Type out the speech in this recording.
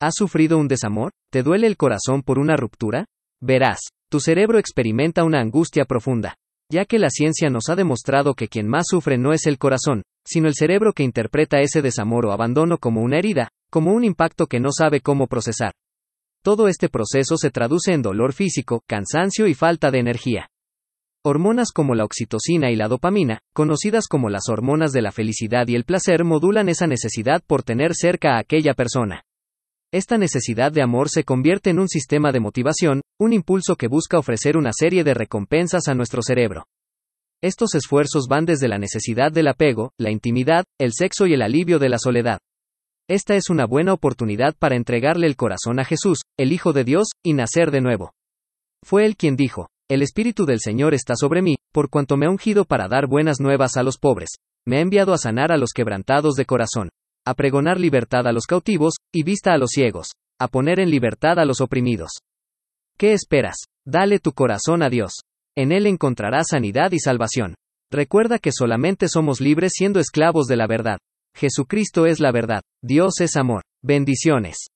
¿Has sufrido un desamor? ¿Te duele el corazón por una ruptura? Verás, tu cerebro experimenta una angustia profunda, ya que la ciencia nos ha demostrado que quien más sufre no es el corazón, sino el cerebro que interpreta ese desamor o abandono como una herida, como un impacto que no sabe cómo procesar. Todo este proceso se traduce en dolor físico, cansancio y falta de energía. Hormonas como la oxitocina y la dopamina, conocidas como las hormonas de la felicidad y el placer, modulan esa necesidad por tener cerca a aquella persona. Esta necesidad de amor se convierte en un sistema de motivación, un impulso que busca ofrecer una serie de recompensas a nuestro cerebro. Estos esfuerzos van desde la necesidad del apego, la intimidad, el sexo y el alivio de la soledad. Esta es una buena oportunidad para entregarle el corazón a Jesús, el Hijo de Dios, y nacer de nuevo. Fue él quien dijo, El Espíritu del Señor está sobre mí, por cuanto me ha ungido para dar buenas nuevas a los pobres, me ha enviado a sanar a los quebrantados de corazón, a pregonar libertad a los cautivos, y vista a los ciegos, a poner en libertad a los oprimidos. ¿Qué esperas? Dale tu corazón a Dios. En Él encontrarás sanidad y salvación. Recuerda que solamente somos libres siendo esclavos de la verdad. Jesucristo es la verdad. Dios es amor. Bendiciones.